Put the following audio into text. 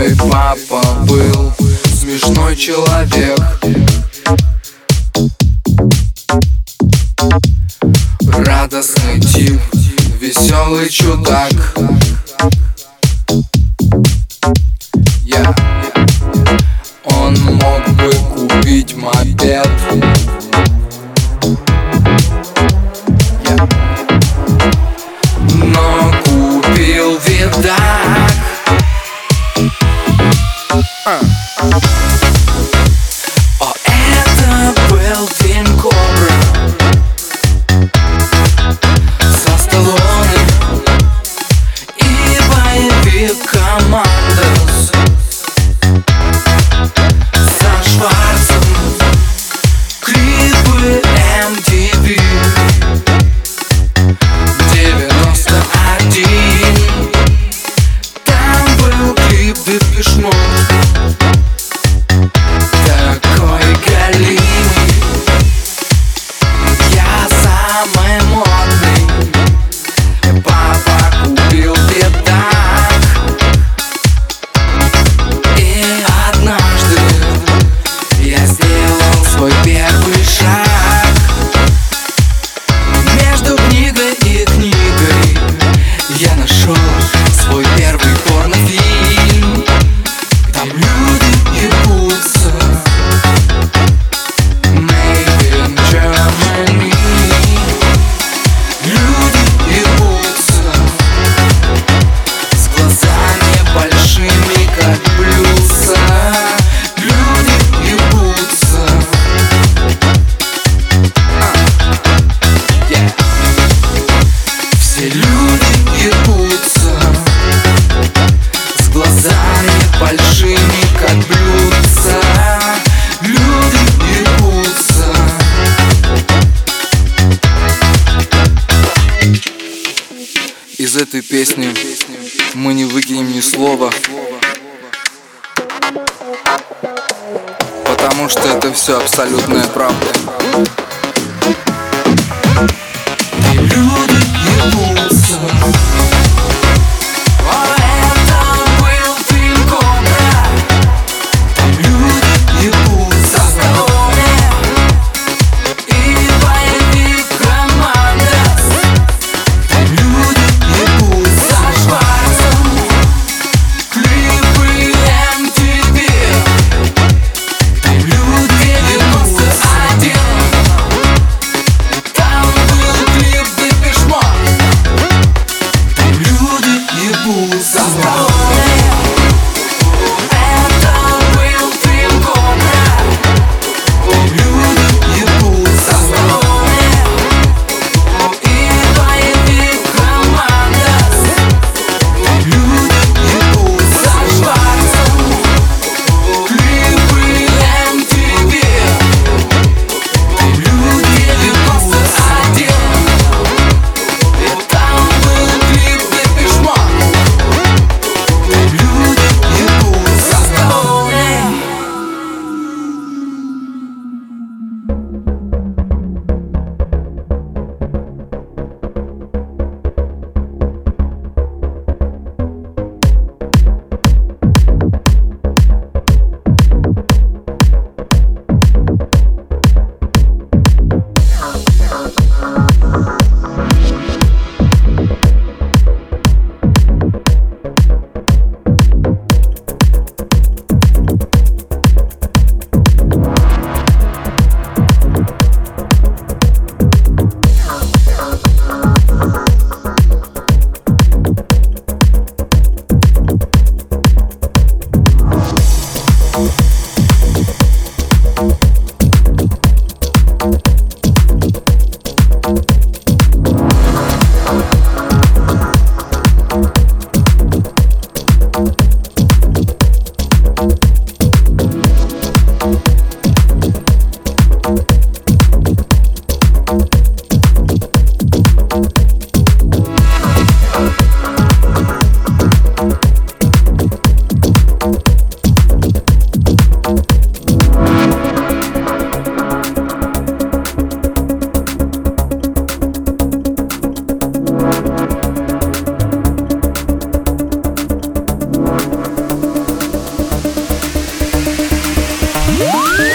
Мой папа был смешной человек. Радостный тип, веселый чудак. этой песни мы не выкинем ни слова. Потому что это все абсолютная правда. boots. Música